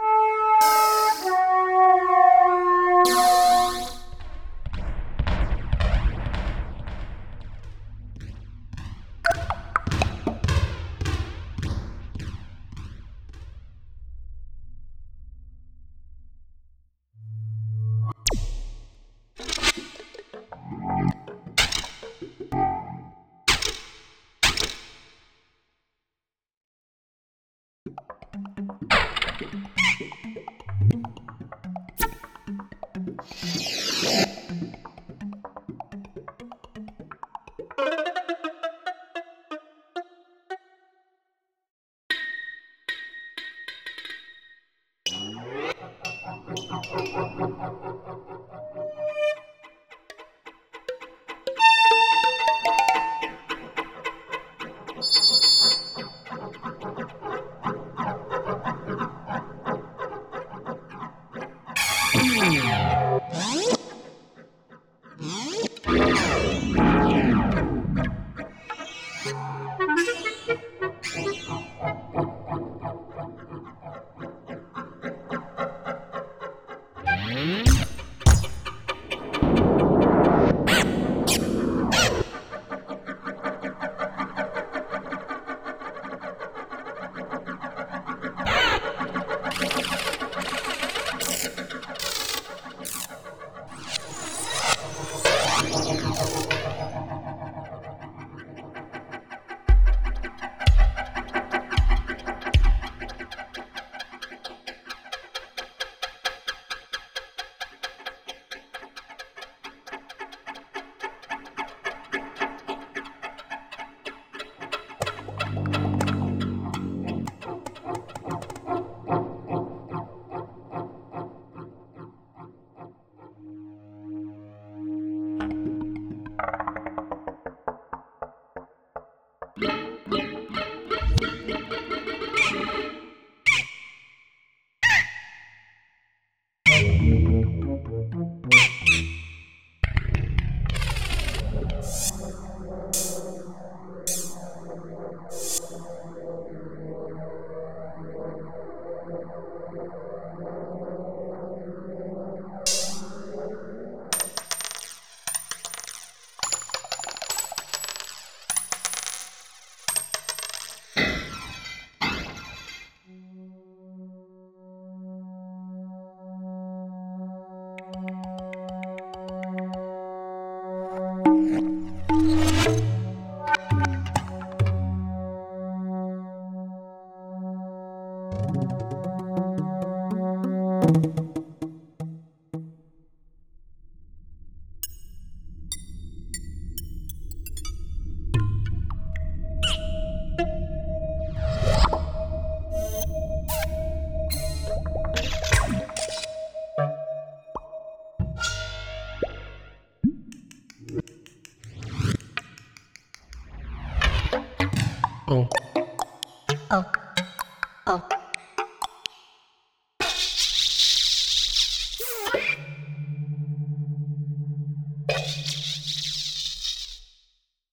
Bye. Yeah. you Oh. Oh. Oh.